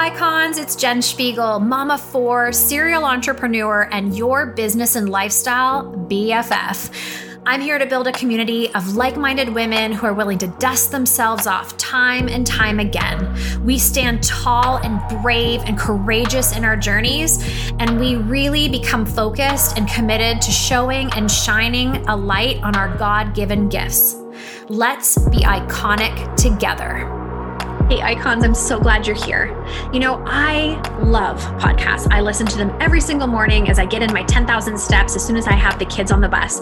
icons, it's Jen Spiegel, mama four, serial entrepreneur, and your business and lifestyle BFF. I'm here to build a community of like minded women who are willing to dust themselves off time and time again. We stand tall and brave and courageous in our journeys, and we really become focused and committed to showing and shining a light on our God given gifts. Let's be iconic together. Hey, icons, I'm so glad you're here. You know, I love podcasts. I listen to them every single morning as I get in my 10,000 steps as soon as I have the kids on the bus.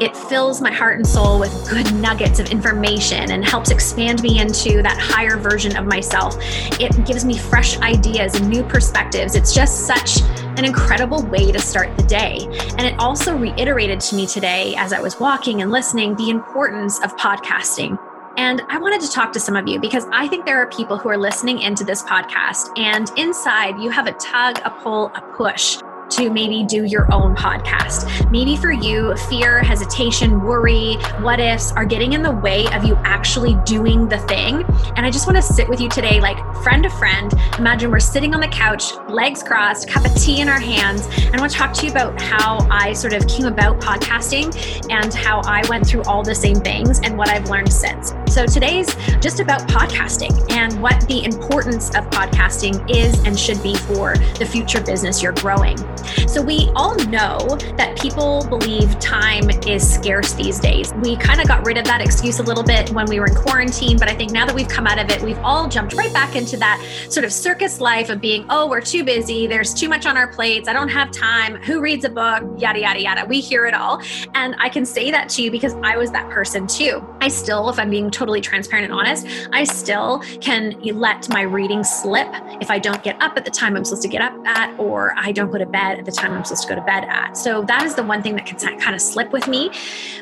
It fills my heart and soul with good nuggets of information and helps expand me into that higher version of myself. It gives me fresh ideas and new perspectives. It's just such an incredible way to start the day. And it also reiterated to me today as I was walking and listening the importance of podcasting. And I wanted to talk to some of you because I think there are people who are listening into this podcast, and inside you have a tug, a pull, a push to maybe do your own podcast. Maybe for you, fear, hesitation, worry, what ifs are getting in the way of you actually doing the thing. And I just want to sit with you today, like friend to friend. Imagine we're sitting on the couch, legs crossed, cup of tea in our hands. And I want to talk to you about how I sort of came about podcasting and how I went through all the same things and what I've learned since. So today's just about podcasting and what the importance of podcasting is and should be for the future business you're growing. So we all know that people believe time is scarce these days. We kind of got rid of that excuse a little bit when we were in quarantine, but I think now that we've come out of it, we've all jumped right back into that sort of circus life of being, oh, we're too busy, there's too much on our plates, I don't have time, who reads a book, yada, yada, yada. We hear it all. And I can say that to you because I was that person too. I still, if I'm being totally transparent and honest, I still can let my reading slip if I don't get up at the time I'm supposed to get up at, or I don't go to bed at the time I'm supposed to go to bed at. So that is the one thing that can kind of slip with me.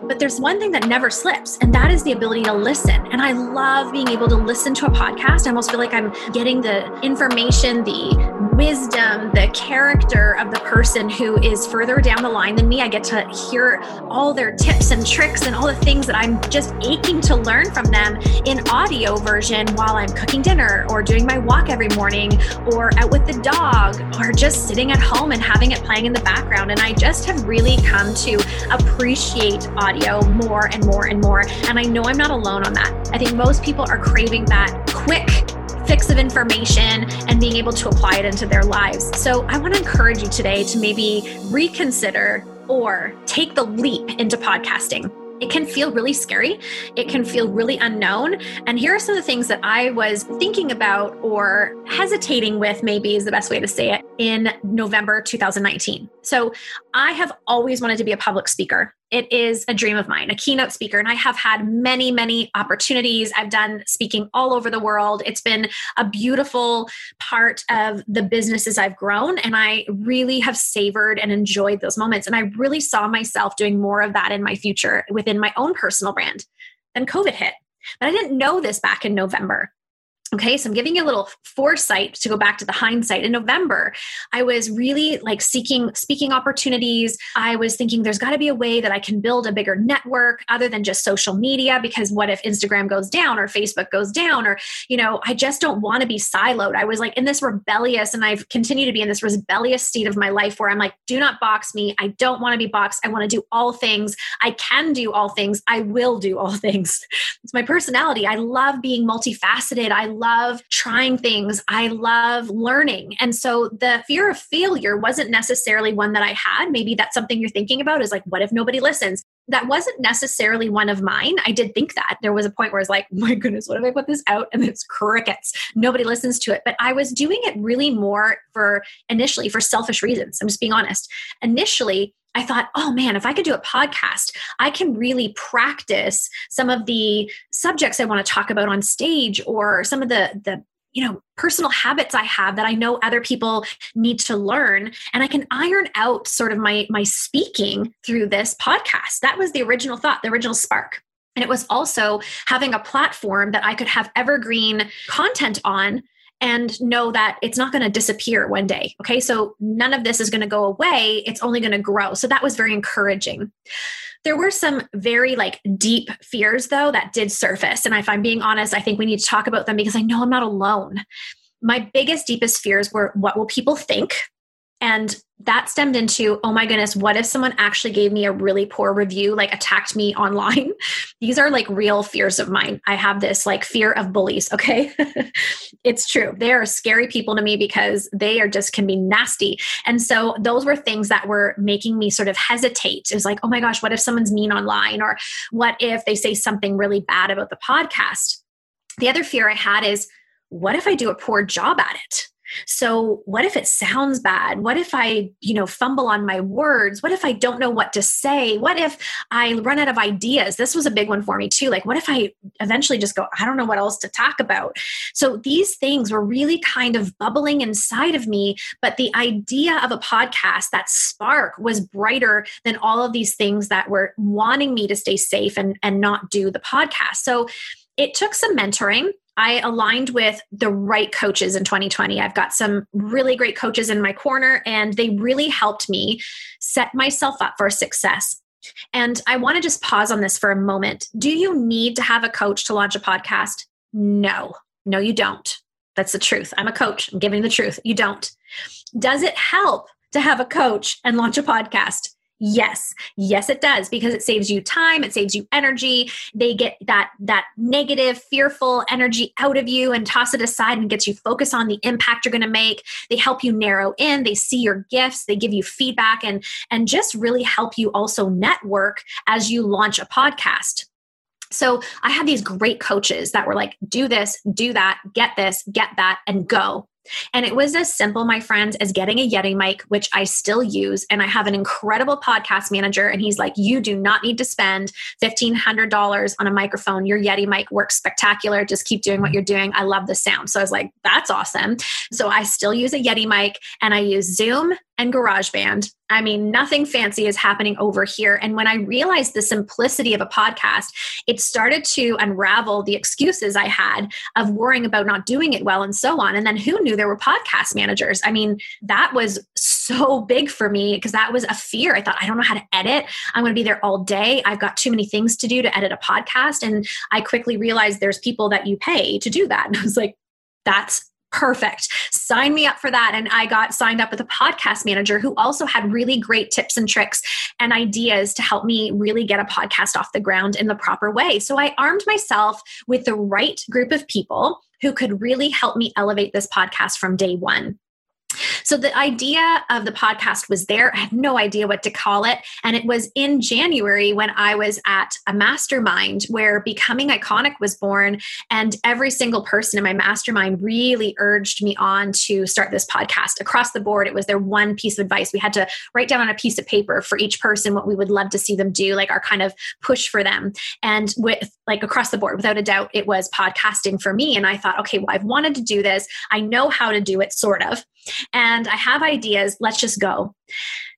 But there's one thing that never slips, and that is the ability to listen. And I love being able to listen to a podcast. I almost feel like I'm getting the information, the wisdom, the character of the person who is further down the line than me. I get to hear all their tips and tricks and all the things that I'm just aching to learn from them in audio version while I'm cooking dinner or doing my walk every morning or out with the dog or just sitting at home and having it playing in the background. And I just have really come to appreciate audio more and more and more. And I know I'm not alone on that. I think most people are craving that quick fix of information and being able to apply it into their lives. So I want to encourage you today to maybe reconsider or take the leap into podcasting it can feel really scary. It can feel really unknown. And here are some of the things that I was thinking about or hesitating with, maybe is the best way to say it, in November 2019. So I have always wanted to be a public speaker it is a dream of mine, a keynote speaker. And I have had many, many opportunities. I've done speaking all over the world. It's been a beautiful part of the businesses I've grown. And I really have savored and enjoyed those moments. And I really saw myself doing more of that in my future within my own personal brand. Then COVID hit. But I didn't know this back in November. Okay, so I'm giving you a little foresight to go back to the hindsight. In November, I was really like seeking speaking opportunities. I was thinking there's got to be a way that I can build a bigger network other than just social media because what if Instagram goes down or Facebook goes down or you know, I just don't want to be siloed. I was like in this rebellious and I've continued to be in this rebellious state of my life where I'm like do not box me. I don't want to be boxed. I want to do all things. I can do all things. I will do all things. It's my personality. I love being multifaceted. I love trying things. I love learning. And so the fear of failure wasn't necessarily one that I had. Maybe that's something you're thinking about is like, what if nobody listens? That wasn't necessarily one of mine. I did think that. There was a point where I was like, my goodness, what if I put this out and it's crickets? Nobody listens to it. But I was doing it really more for initially for selfish reasons. I'm just being honest. Initially, I thought, oh man, if I could do a podcast, I can really practice some of the subjects I want to talk about on stage or some of the the you know personal habits i have that i know other people need to learn and i can iron out sort of my my speaking through this podcast. That was the original thought the original spark. And it was also having a platform that i could have evergreen content on and know that it's not going to disappear one day. Okay. So none of this is going to go away. It's only going to grow. So that was very encouraging. There were some very like deep fears though that did surface. And if I'm being honest, I think we need to talk about them because I know I'm not alone. my biggest, deepest fears were what will people think? And that stemmed into, oh my goodness, what if someone actually gave me a really poor review, like attacked me online? These are like real fears of mine. I have this like fear of bullies, okay? it's true. They are scary people to me because they are just can be nasty. And so those were things that were making me sort of hesitate. It was like, oh my gosh, what if someone's mean online? Or what if they say something really bad about the podcast? The other fear I had is, what if I do a poor job at it? So, what if it sounds bad? What if I, you know, fumble on my words? What if I don't know what to say? What if I run out of ideas? This was a big one for me too. Like, what if I eventually just go, I don't know what else to talk about? So, these things were really kind of bubbling inside of me. But the idea of a podcast, that spark was brighter than all of these things that were wanting me to stay safe and, and not do the podcast. So, it took some mentoring I aligned with the right coaches in 2020. I've got some really great coaches in my corner, and they really helped me set myself up for success. And I want to just pause on this for a moment. Do you need to have a coach to launch a podcast? No, no, you don't. That's the truth. I'm a coach. I'm giving the truth. You don't. Does it help to have a coach and launch a podcast? Yes. Yes it does because it saves you time, it saves you energy. They get that that negative, fearful energy out of you and toss it aside and gets you focused on the impact you're going to make. They help you narrow in, they see your gifts, they give you feedback and and just really help you also network as you launch a podcast. So I had these great coaches that were like, do this, do that, get this, get that, and go. And it was as simple, my friends, as getting a Yeti mic, which I still use. And I have an incredible podcast manager. And he's like, You do not need to spend $1,500 on a microphone. Your Yeti mic works spectacular. Just keep doing what you're doing. I love the sound. So I was like, That's awesome. So I still use a Yeti mic and I use Zoom and GarageBand. I mean, nothing fancy is happening over here. And when I realized the simplicity of a podcast, it started to unravel the excuses I had of worrying about not doing it well and so on. And then who knew there were podcast managers? I mean, that was so big for me because that was a fear. I thought, I don't know how to edit. I'm going to be there all day. I've got too many things to do to edit a podcast. And I quickly realized there's people that you pay to do that. And I was like, that's perfect. Sign me up for that. And I got signed up with a podcast manager who also had really great tips and tricks and ideas to help me really get a podcast off the ground in the proper way. So I armed myself with the right group of people who could really help me elevate this podcast from day one. So the idea of the podcast was there. I had no idea what to call it. And it was in January when I was at a mastermind where Becoming Iconic was born. And every single person in my mastermind really urged me on to start this podcast. Across the board, it was their one piece of advice. We had to write down on a piece of paper for each person what we would love to see them do, like our kind of push for them. And with like across the board, without a doubt, it was podcasting for me. And I thought, okay, well, I've wanted to do this. I know how to do it, sort of and I have ideas. Let's just go.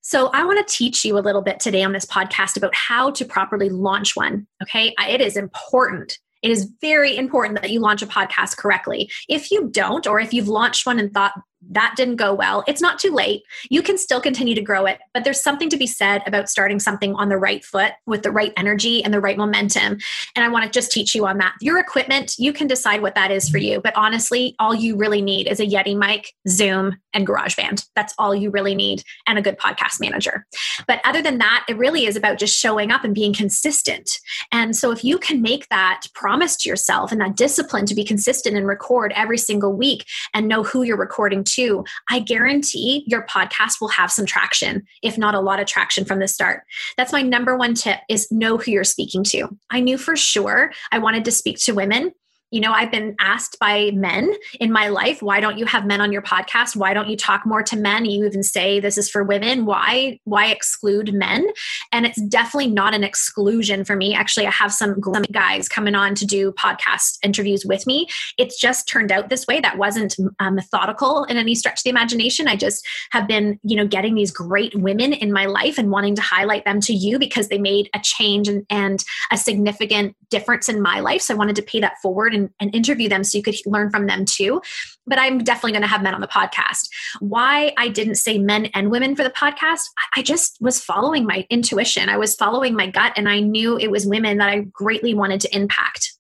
So, I want to teach you a little bit today on this podcast about how to properly launch one. Okay. It is important. It is very important that you launch a podcast correctly. If you don't, or if you've launched one and thought, that didn't go well, it's not too late. You can still continue to grow it, but there's something to be said about starting something on the right foot with the right energy and the right momentum. And I want to just teach you on that. Your equipment, you can decide what that is for you, but honestly, all you really need is a Yeti mic, Zoom, and GarageBand. That's all you really need and a good podcast manager. But other than that, it really is about just showing up and being consistent. And so if you can make that promise to yourself and that discipline to be consistent and record every single week and know who you're recording too, I guarantee your podcast will have some traction, if not a lot of traction from the start. That's my number one tip is know who you're speaking to. I knew for sure I wanted to speak to women you know, I've been asked by men in my life, why don't you have men on your podcast? Why don't you talk more to men? You even say this is for women. Why why exclude men? And it's definitely not an exclusion for me. Actually, I have some guys coming on to do podcast interviews with me. It's just turned out this way. That wasn't uh, methodical in any stretch of the imagination. I just have been, you know, getting these great women in my life and wanting to highlight them to you because they made a change and, and a significant difference in my life. So I wanted to pay that forward and, and interview them so you could learn from them too. But I'm definitely going to have men on the podcast. Why I didn't say men and women for the podcast, I just was following my intuition. I was following my gut, and I knew it was women that I greatly wanted to impact.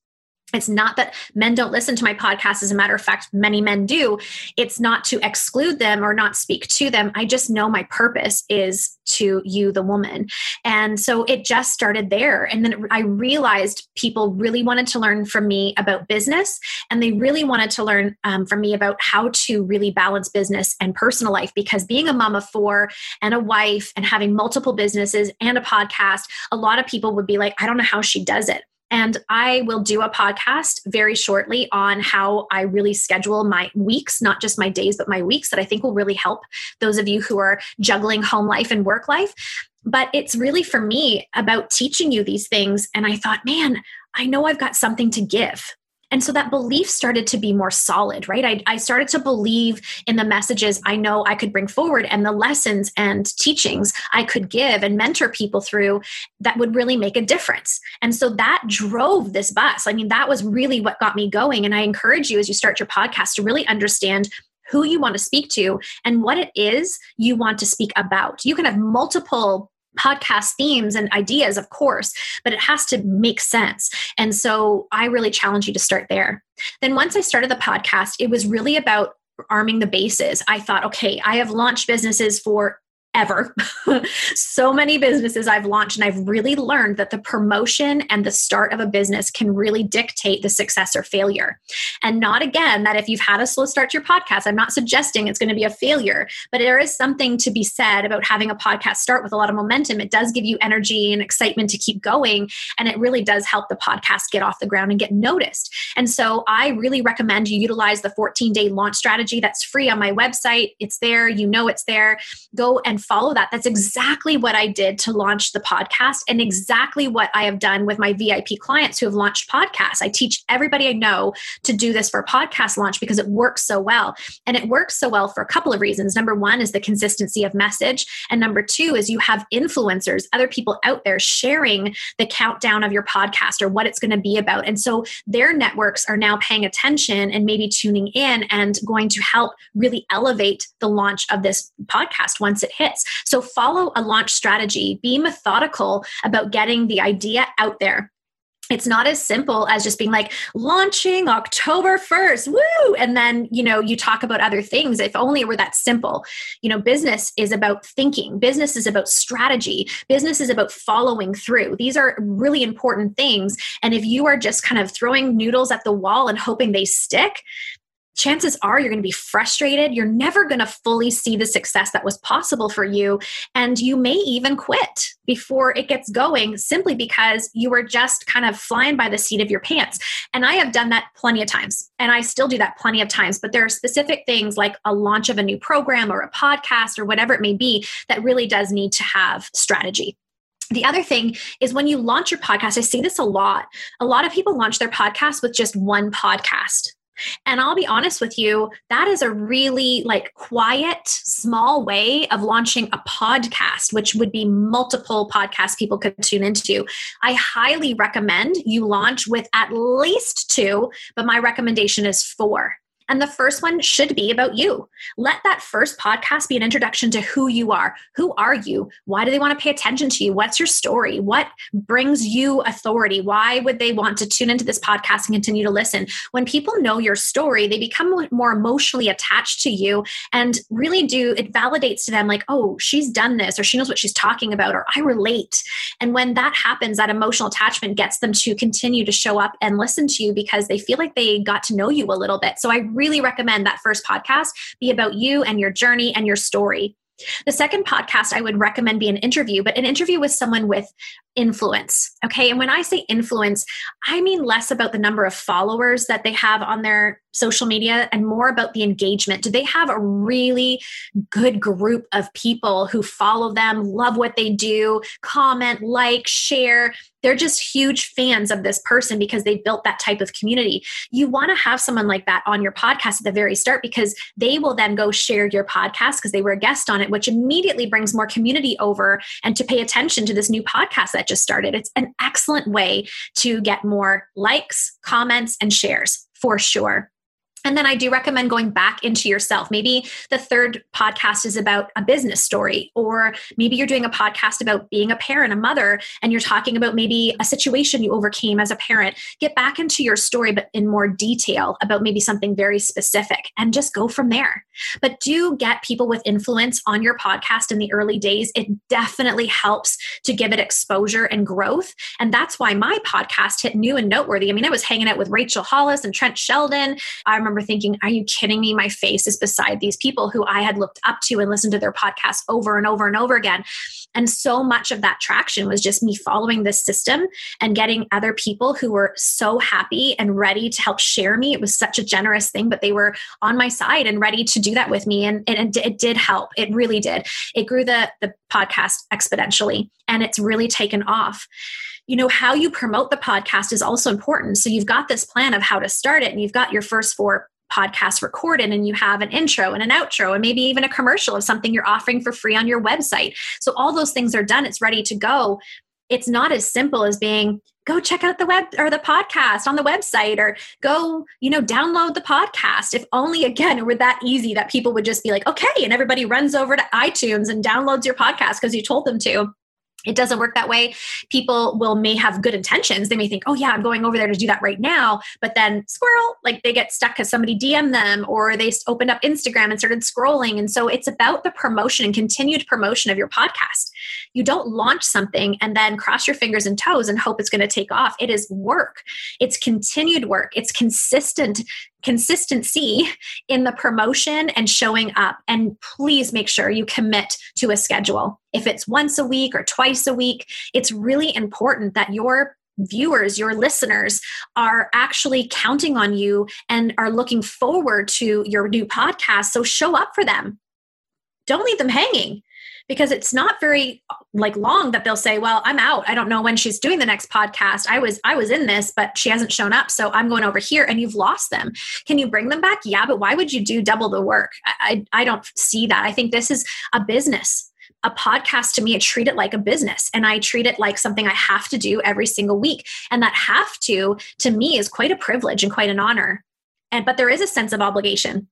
It's not that men don't listen to my podcast. As a matter of fact, many men do. It's not to exclude them or not speak to them. I just know my purpose is to you, the woman. And so it just started there. And then I realized people really wanted to learn from me about business and they really wanted to learn um, from me about how to really balance business and personal life because being a mom of four and a wife and having multiple businesses and a podcast, a lot of people would be like, I don't know how she does it. And I will do a podcast very shortly on how I really schedule my weeks, not just my days, but my weeks that I think will really help those of you who are juggling home life and work life. But it's really for me about teaching you these things. And I thought, man, I know I've got something to give. And so that belief started to be more solid, right? I, I, started to believe in the messages I know I could bring forward and the lessons and teachings I could give and mentor people through that would really make a difference. And so that drove this bus. I mean, that was really what got me going. And I encourage you as you start your podcast to really understand who you want to speak to and what it is you want to speak about. You can have multiple podcast themes and ideas, of course, but it has to make sense. And so I really challenge you to start there. Then once I started the podcast, it was really about arming the bases. I thought, okay, I have launched businesses for ever. so many businesses I've launched, and I've really learned that the promotion and the start of a business can really dictate the success or failure. And not again that if you've had a slow start to your podcast, I'm not suggesting it's going to be a failure, but there is something to be said about having a podcast start with a lot of momentum. It does give you energy and excitement to keep going, and it really does help the podcast get off the ground and get noticed. And so I really recommend you utilize the 14 day launch strategy that's free on my website. It's there, you know it's there. Go and follow that. That's exactly what I did to launch the podcast and exactly what I have done with my VIP clients who have launched podcasts. I teach everybody I know to do this for a podcast launch because it works so well. And it works so well for a couple of reasons. Number one is the consistency of message. And number two is you have influencers, other people out there sharing the countdown of your podcast or what it's going to be about. And so their networks are now paying attention and maybe tuning in and going to help really elevate the launch of this podcast once it hits hits. So follow a launch strategy, be methodical about getting the idea out there it's not as simple as just being like launching October 1st, woo! And then, you know, you talk about other things. If only it were that simple. You know, business is about thinking, business is about strategy, business is about following through. These are really important things. And if you are just kind of throwing noodles at the wall and hoping they stick, chances are you're going to be frustrated. You're never going to fully see the success that was possible for you. And you may even quit before it gets going simply because you were just kind of flying by the seat of your pants. And I have done that plenty of times. And I still do that plenty of times. But there are specific things like a launch of a new program or a podcast or whatever it may be that really does need to have strategy. The other thing is when you launch your podcast, I see this a lot. A lot of people launch their podcast with just one podcast and I'll be honest with you, that is a really like quiet, small way of launching a podcast, which would be multiple podcasts people could tune into. I highly recommend you launch with at least two, but my recommendation is four. And the first one should be about you. Let that first podcast be an introduction to who you are. Who are you? Why do they want to pay attention to you? What's your story? What brings you authority? Why would they want to tune into this podcast and continue to listen? When people know your story, they become more emotionally attached to you and really do, it validates to them like, oh, she's done this or she knows what she's talking about or I relate. And when that happens, that emotional attachment gets them to continue to show up and listen to you because they feel like they got to know you a little bit. So I recommend that first podcast be about you and your journey and your story. The second podcast I would recommend be an interview, but an interview with someone with influence. Okay. And when I say influence, I mean less about the number of followers that they have on their social media and more about the engagement. Do they have a really good group of people who follow them, love what they do, comment, like, share? They're just huge fans of this person because they've built that type of community. You want to have someone like that on your podcast at the very start because they will then go share your podcast because they were a guest on it, which immediately brings more community over and to pay attention to this new podcast that just started. It's an excellent way to get more likes, comments, and shares for sure. And then I do recommend going back into yourself. Maybe the third podcast is about a business story, or maybe you're doing a podcast about being a parent, a mother, and you're talking about maybe a situation you overcame as a parent. Get back into your story, but in more detail about maybe something very specific and just go from there. But do get people with influence on your podcast in the early days. It definitely helps to give it exposure and growth. And that's why my podcast hit new and noteworthy. I mean, I was hanging out with Rachel Hollis and Trent Shelton. I remember remember thinking, are you kidding me? My face is beside these people who I had looked up to and listened to their podcasts over and over and over again. And so much of that traction was just me following this system and getting other people who were so happy and ready to help share me. It was such a generous thing, but they were on my side and ready to do that with me. And, it, it did help. It really did. It grew the, the podcast exponentially and it's really taken off you know how you promote the podcast is also important. So you've got this plan of how to start it and you've got your first four podcasts recorded and you have an intro and an outro and maybe even a commercial of something you're offering for free on your website. So all those things are done. It's ready to go. It's not as simple as being go check out the web or the podcast on the website or go you know download the podcast. If only again it were that easy that people would just be like okay and everybody runs over to itunes and downloads your podcast because you told them to it doesn't work that way. People will may have good intentions. They may think oh yeah i'm going over there to do that right now. But then squirrel like they get stuck because somebody dm them or they opened up instagram and started scrolling. And so it's about the promotion and continued promotion of your podcast. You don't launch something and then cross your fingers and toes and hope it's going to take off. It is work. It's continued work. It's consistent consistency in the promotion and showing up. And please make sure you commit to a schedule. If it's once a week or twice a week, it's really important that your viewers, your listeners are actually counting on you and are looking forward to your new podcast. So show up for them. Don't leave them hanging because it's not very like long that they'll say well i'm out i don't know when she's doing the next podcast i was i was in this but she hasn't shown up so i'm going over here and you've lost them can you bring them back yeah but why would you do double the work i i, I don't see that i think this is a business a podcast to me, I treat it like a business and I treat it like something I have to do every single week. And that have to, to me, is quite a privilege and quite an honor. And but there is a sense of obligation.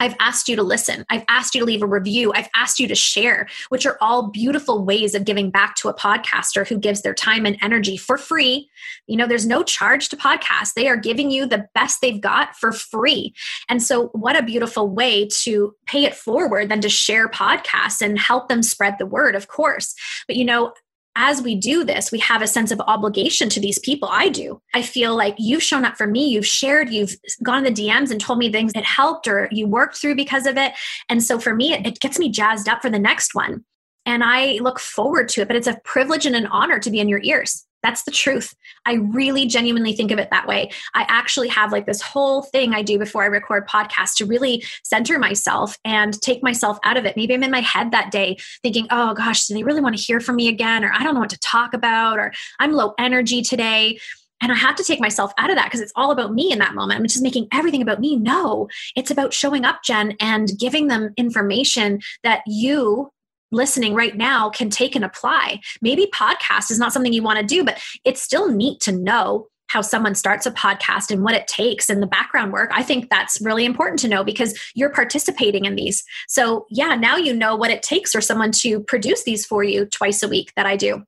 I've asked you to listen. I've asked you to leave a review. I've asked you to share, which are all beautiful ways of giving back to a podcaster who gives their time and energy for free. You know, there's no charge to podcasts. They are giving you the best they've got for free. And so, what a beautiful way to pay it forward than to share podcasts and help them spread the word, of course. But, you know, as we do this, we have a sense of obligation to these people. I do. I feel like you've shown up for me, you've shared, you've gone in the DMs and told me things that helped or you worked through because of it. And so for me, it, it gets me jazzed up for the next one. And I look forward to it, but it's a privilege and an honor to be in your ears. That's the truth. I really genuinely think of it that way. I actually have like this whole thing I do before I record podcasts to really center myself and take myself out of it. Maybe I'm in my head that day thinking, oh gosh, do they really want to hear from me again? Or I don't know what to talk about, or I'm low energy today. And I have to take myself out of that because it's all about me in that moment. I'm just making everything about me. No, it's about showing up, Jen, and giving them information that you listening right now can take and apply. Maybe podcast is not something you want to do, but it's still neat to know how someone starts a podcast and what it takes and the background work. I think that's really important to know because you're participating in these. So, yeah, now you know what it takes for someone to produce these for you twice a week that I do.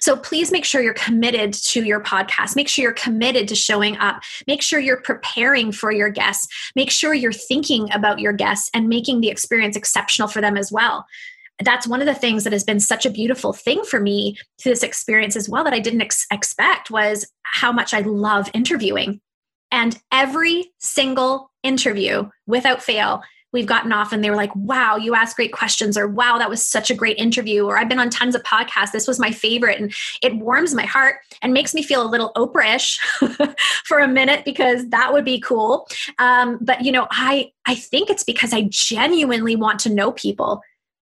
So please make sure you're committed to your podcast. Make sure you're committed to showing up. Make sure you're preparing for your guests. Make sure you're thinking about your guests and making the experience exceptional for them as well that's one of the things that has been such a beautiful thing for me through this experience as well that I didn't ex- expect was how much I love interviewing. And every single interview, without fail, we've gotten off and they were like, wow, you asked great questions, or wow, that was such a great interview, or I've been on tons of podcasts. This was my favorite. And it warms my heart and makes me feel a little Oprah ish for a minute because that would be cool. Um, but, you know, I, I think it's because I genuinely want to know people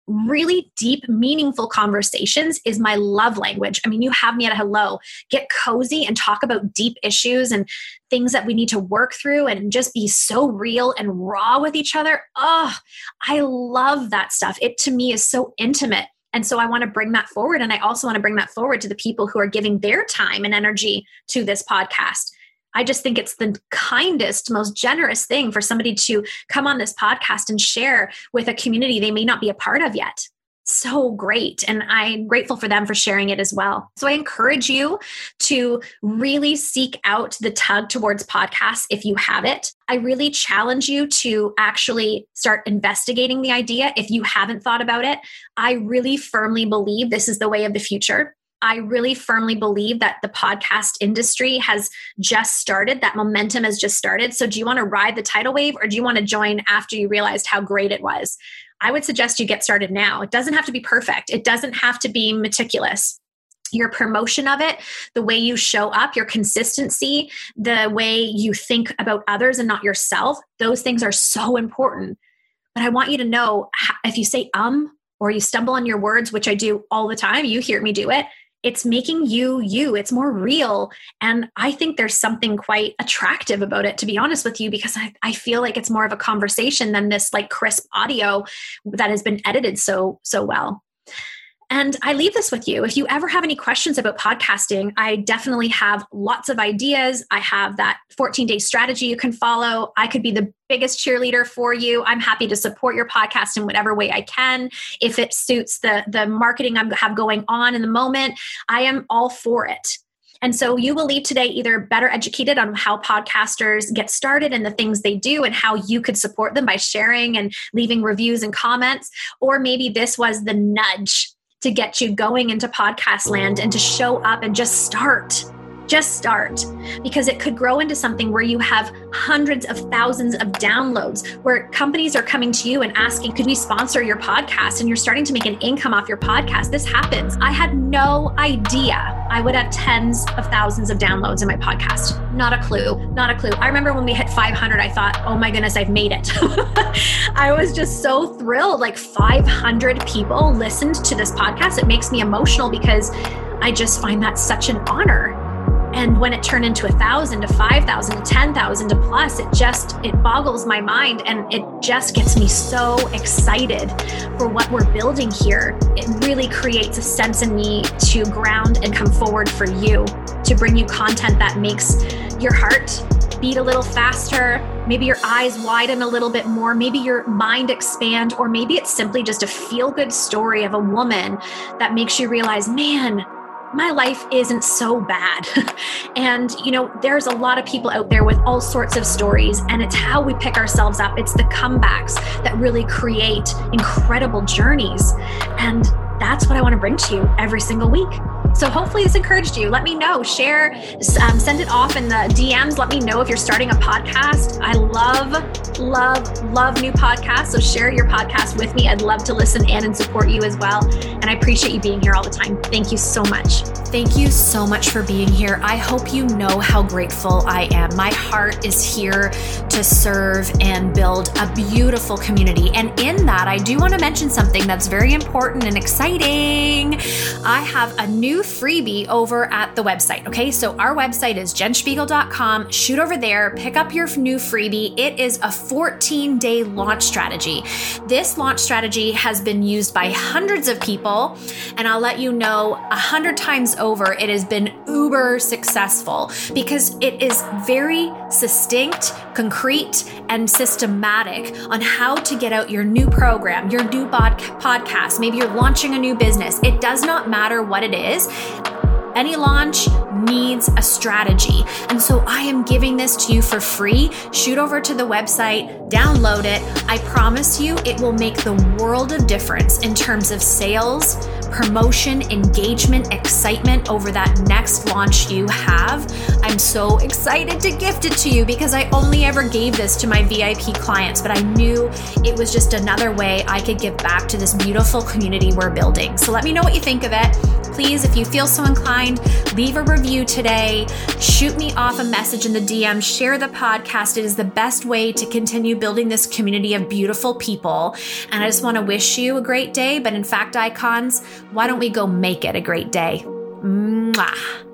really deep, meaningful conversations is my love language. I mean, you have me at a hello. Get cozy and talk about deep issues and things that we need to work through and just be so real and raw with each other. Oh, I love that stuff. It to me is so intimate. And so I want to bring that forward. And I also want to bring that forward to the people who are giving their time and energy to this podcast. I just think it's the kindest, most generous thing for somebody to come on this podcast and share with a community they may not be a part of yet so great. And I'm grateful for them for sharing it as well. So I encourage you to really seek out the tug towards podcasts if you have it. I really challenge you to actually start investigating the idea if you haven't thought about it. I really firmly believe this is the way of the future. I really firmly believe that the podcast industry has just started, that momentum has just started. So, do you want to ride the tidal wave or do you want to join after you realized how great it was? I would suggest you get started now. It doesn't have to be perfect, it doesn't have to be meticulous. Your promotion of it, the way you show up, your consistency, the way you think about others and not yourself, those things are so important. But I want you to know if you say um or you stumble on your words, which I do all the time, you hear me do it, it's making you you. It's more real. And i think there's something quite attractive about it to be honest with you because I, I feel like it's more of a conversation than this like crisp audio that has been edited so so well and I leave this with you. If you ever have any questions about podcasting, I definitely have lots of ideas. I have that 14 day strategy you can follow. I could be the biggest cheerleader for you. I'm happy to support your podcast in whatever way I can. If it suits the, the marketing I have going on in the moment, I am all for it. And so you will leave today either better educated on how podcasters get started and the things they do and how you could support them by sharing and leaving reviews and comments, or maybe this was the nudge to get you going into podcast land and to show up and just start just start because it could grow into something where you have hundreds of thousands of downloads, where companies are coming to you and asking, Could we sponsor your podcast? And you're starting to make an income off your podcast. This happens. I had no idea I would have tens of thousands of downloads in my podcast. Not a clue. Not a clue. I remember when we hit 500, I thought, Oh my goodness, I've made it. I was just so thrilled. Like 500 people listened to this podcast. It makes me emotional because I just find that such an honor and when it turned into a thousand to five thousand to ten thousand to plus it just it boggles my mind and it just gets me so excited for what we're building here. It really creates a sense in me to ground and come forward for you to bring you content that makes your heart beat a little faster maybe your eyes widen a little bit more maybe your mind expand or maybe it's simply just a feel good story of a woman that makes you realize man my life isn't so bad. and, you know, there's a lot of people out there with all sorts of stories, and it's how we pick ourselves up. It's the comebacks that really create incredible journeys. And that's what I want to bring to you every single week. So hopefully this encouraged you. Let me know. Share, um, send it off in the DMs. Let me know if you're starting a podcast. I love, love, love new podcasts. So share your podcast with me. I'd love to listen in and support you as well. And I appreciate you being here all the time. Thank you so much. Thank you so much for being here. I hope you know how grateful I am. My heart is here to serve and build a beautiful community. And in that, I do want to mention something that's very important and exciting. I have a new freebie over at the website. Okay, so our website is jenspiegel.com. Shoot over there, pick up your new freebie. It is a 14 day launch strategy. This launch strategy has been used by hundreds of people, and I'll let you know a hundred times over, it has been uber successful because it is very succinct, concrete, and systematic on how to get out your new program, your new bod- podcast. Maybe you're launching a new business. It does not matter what it is. Any launch needs a strategy. And so I am giving this to you for free. Shoot over to the website, download it. I promise you it will make the world of difference in terms of sales, promotion, engagement, excitement over that next launch you have. I'm so excited to gift it to you because I only ever gave this to my VIP clients, but I knew it was just another way I could give back to this beautiful community we're building. So let me know what you think of it. Please, if you feel so inclined, leave a review today. Shoot me off a message in the DM. Share the podcast. It is the best way to continue building this community of beautiful people. And I just want to wish you a great day. But in fact, icons, why don't we go make it a great day? Mwah.